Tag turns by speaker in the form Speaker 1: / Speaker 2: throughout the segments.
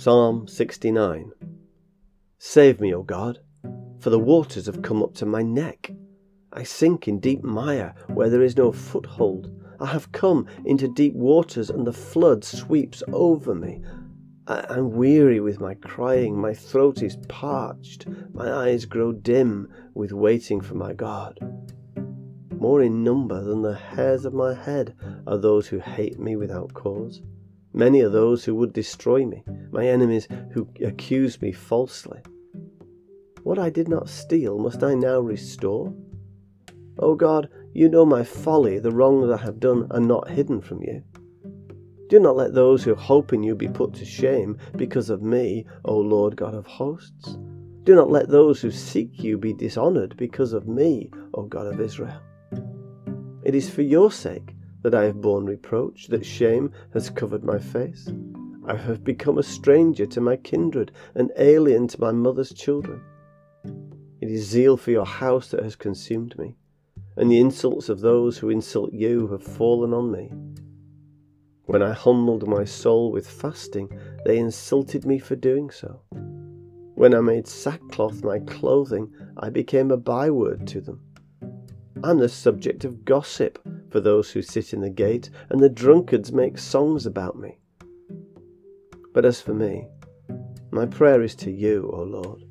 Speaker 1: Psalm 69 Save me, O God, for the waters have come up to my neck. I sink in deep mire where there is no foothold. I have come into deep waters, and the flood sweeps over me. I am weary with my crying, my throat is parched, my eyes grow dim with waiting for my God. More in number than the hairs of my head are those who hate me without cause. Many are those who would destroy me, my enemies who accuse me falsely. What I did not steal, must I now restore? O God, you know my folly, the wrongs I have done are not hidden from you. Do not let those who hope in you be put to shame because of me, O Lord God of hosts. Do not let those who seek you be dishonoured because of me, O God of Israel. It is for your sake that I have borne reproach, that shame has covered my face. I have become a stranger to my kindred, an alien to my mother's children. It is zeal for your house that has consumed me, and the insults of those who insult you have fallen on me. When I humbled my soul with fasting, they insulted me for doing so. When I made sackcloth my clothing, I became a byword to them. I'm the subject of gossip for those who sit in the gate, and the drunkards make songs about me. But as for me, my prayer is to you, O Lord.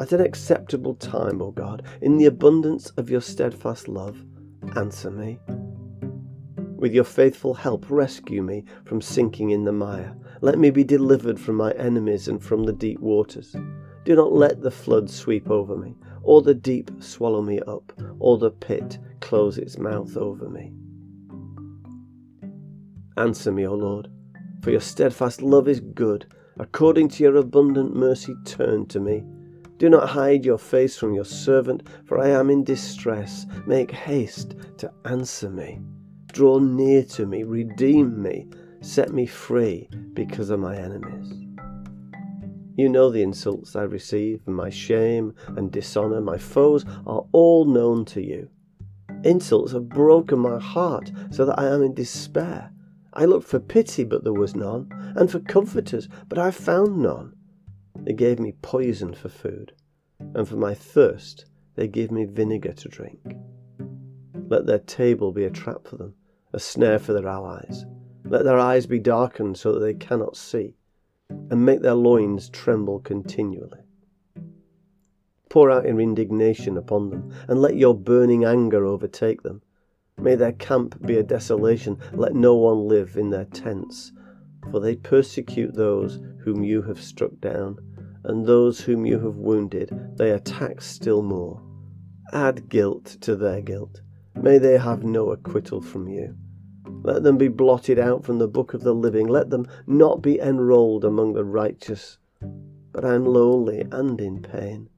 Speaker 1: At an acceptable time, O God, in the abundance of your steadfast love, answer me. With your faithful help, rescue me from sinking in the mire. Let me be delivered from my enemies and from the deep waters. Do not let the flood sweep over me, or the deep swallow me up, or the pit close its mouth over me. Answer me, O Lord, for your steadfast love is good. According to your abundant mercy, turn to me. Do not hide your face from your servant, for I am in distress. Make haste to answer me. Draw near to me, redeem me, set me free because of my enemies. You know the insults I receive, and my shame and dishonour, my foes are all known to you. Insults have broken my heart so that I am in despair. I looked for pity, but there was none, and for comforters, but I found none. They gave me poison for food, and for my thirst they gave me vinegar to drink. Let their table be a trap for them, a snare for their allies. Let their eyes be darkened so that they cannot see and make their loins tremble continually. Pour out your indignation upon them, and let your burning anger overtake them. May their camp be a desolation, let no one live in their tents. For they persecute those whom you have struck down, and those whom you have wounded they attack still more. Add guilt to their guilt. May they have no acquittal from you. Let them be blotted out from the book of the living. Let them not be enrolled among the righteous. But I am lowly and in pain.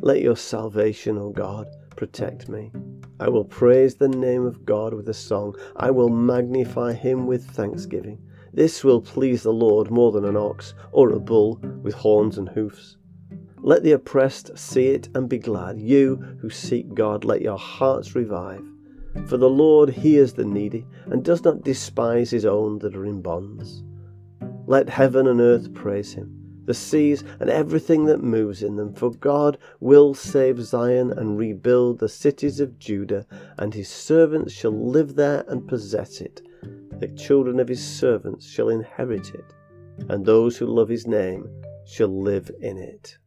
Speaker 1: Let your salvation, O God, protect me. I will praise the name of God with a song. I will magnify him with thanksgiving. This will please the Lord more than an ox or a bull with horns and hoofs. Let the oppressed see it and be glad. You who seek God, let your hearts revive. For the Lord hears the needy, and does not despise his own that are in bonds. Let heaven and earth praise him, the seas and everything that moves in them, for God will save Zion and rebuild the cities of Judah, and his servants shall live there and possess it. The children of his servants shall inherit it, and those who love his name shall live in it.